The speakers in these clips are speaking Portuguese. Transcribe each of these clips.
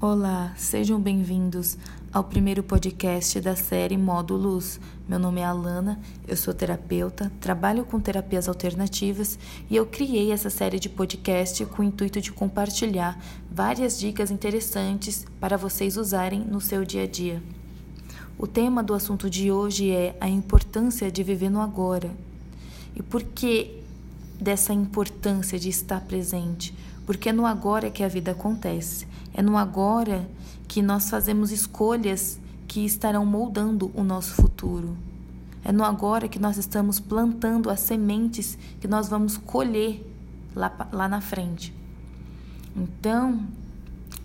Olá, sejam bem-vindos ao primeiro podcast da série Modo Luz. Meu nome é Alana, eu sou terapeuta, trabalho com terapias alternativas e eu criei essa série de podcast com o intuito de compartilhar várias dicas interessantes para vocês usarem no seu dia a dia. O tema do assunto de hoje é a importância de viver no agora. E por que dessa importância de estar presente? Porque é no agora que a vida acontece. É no agora que nós fazemos escolhas que estarão moldando o nosso futuro. É no agora que nós estamos plantando as sementes que nós vamos colher lá, lá na frente. Então,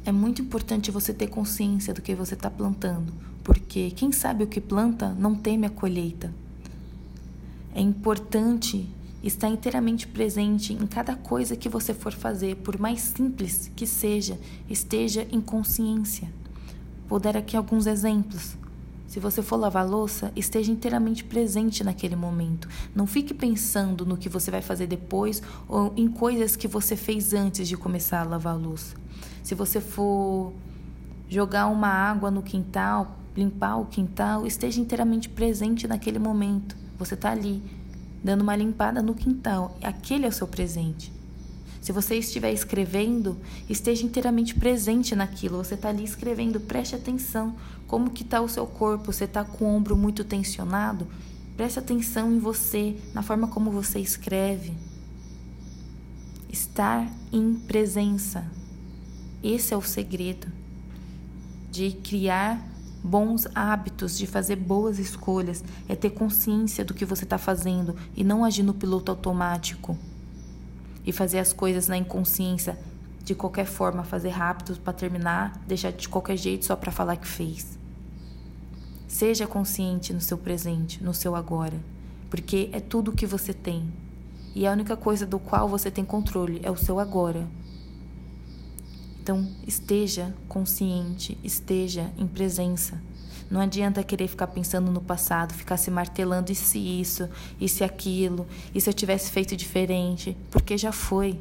é muito importante você ter consciência do que você está plantando, porque quem sabe o que planta não teme a colheita. É importante estar inteiramente presente em cada coisa que você for fazer, por mais simples que seja, esteja em consciência. Vou dar aqui alguns exemplos. Se você for lavar louça, esteja inteiramente presente naquele momento. Não fique pensando no que você vai fazer depois ou em coisas que você fez antes de começar a lavar a louça. Se você for jogar uma água no quintal, limpar o quintal, esteja inteiramente presente naquele momento. Você está ali, dando uma limpada no quintal. Aquele é o seu presente. Se você estiver escrevendo, esteja inteiramente presente naquilo. Você está ali escrevendo, preste atenção. Como que está o seu corpo? Você está com o ombro muito tensionado? Preste atenção em você, na forma como você escreve. Estar em presença. Esse é o segredo de criar bons hábitos, de fazer boas escolhas, é ter consciência do que você está fazendo e não agir no piloto automático e fazer as coisas na inconsciência de qualquer forma, fazer rápido para terminar, deixar de qualquer jeito só para falar que fez. Seja consciente no seu presente, no seu agora, porque é tudo o que você tem. E a única coisa do qual você tem controle é o seu agora. Então, esteja consciente, esteja em presença. Não adianta querer ficar pensando no passado, ficar se martelando e se isso, e se aquilo, e se eu tivesse feito diferente, porque já foi.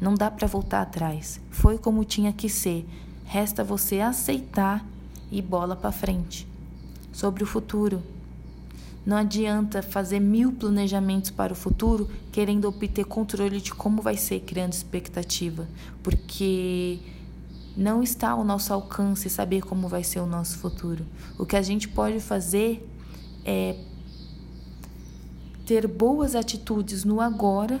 Não dá para voltar atrás. Foi como tinha que ser. Resta você aceitar e bola para frente. Sobre o futuro, não adianta fazer mil planejamentos para o futuro querendo obter controle de como vai ser, criando expectativa, porque não está ao nosso alcance saber como vai ser o nosso futuro. O que a gente pode fazer é ter boas atitudes no agora,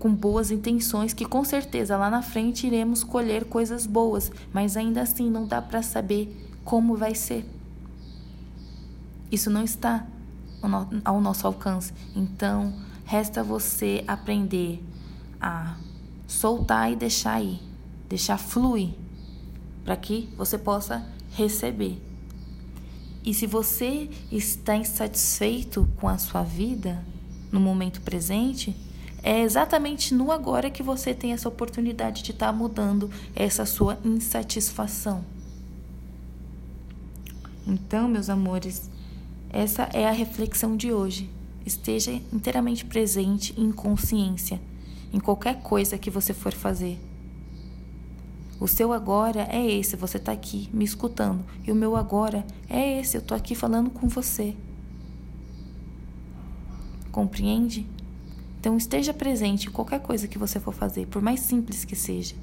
com boas intenções, que com certeza lá na frente iremos colher coisas boas, mas ainda assim não dá para saber como vai ser. Isso não está ao nosso alcance. Então, resta você aprender a soltar e deixar ir, deixar fluir, para que você possa receber. E se você está insatisfeito com a sua vida no momento presente, é exatamente no agora que você tem essa oportunidade de estar tá mudando essa sua insatisfação. Então, meus amores, essa é a reflexão de hoje. Esteja inteiramente presente em consciência em qualquer coisa que você for fazer. O seu agora é esse, você está aqui me escutando. E o meu agora é esse, eu estou aqui falando com você. Compreende? Então esteja presente em qualquer coisa que você for fazer, por mais simples que seja.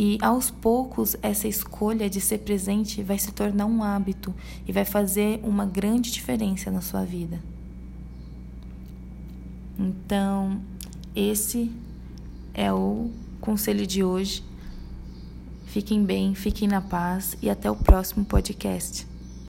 E aos poucos, essa escolha de ser presente vai se tornar um hábito e vai fazer uma grande diferença na sua vida. Então, esse é o conselho de hoje. Fiquem bem, fiquem na paz e até o próximo podcast.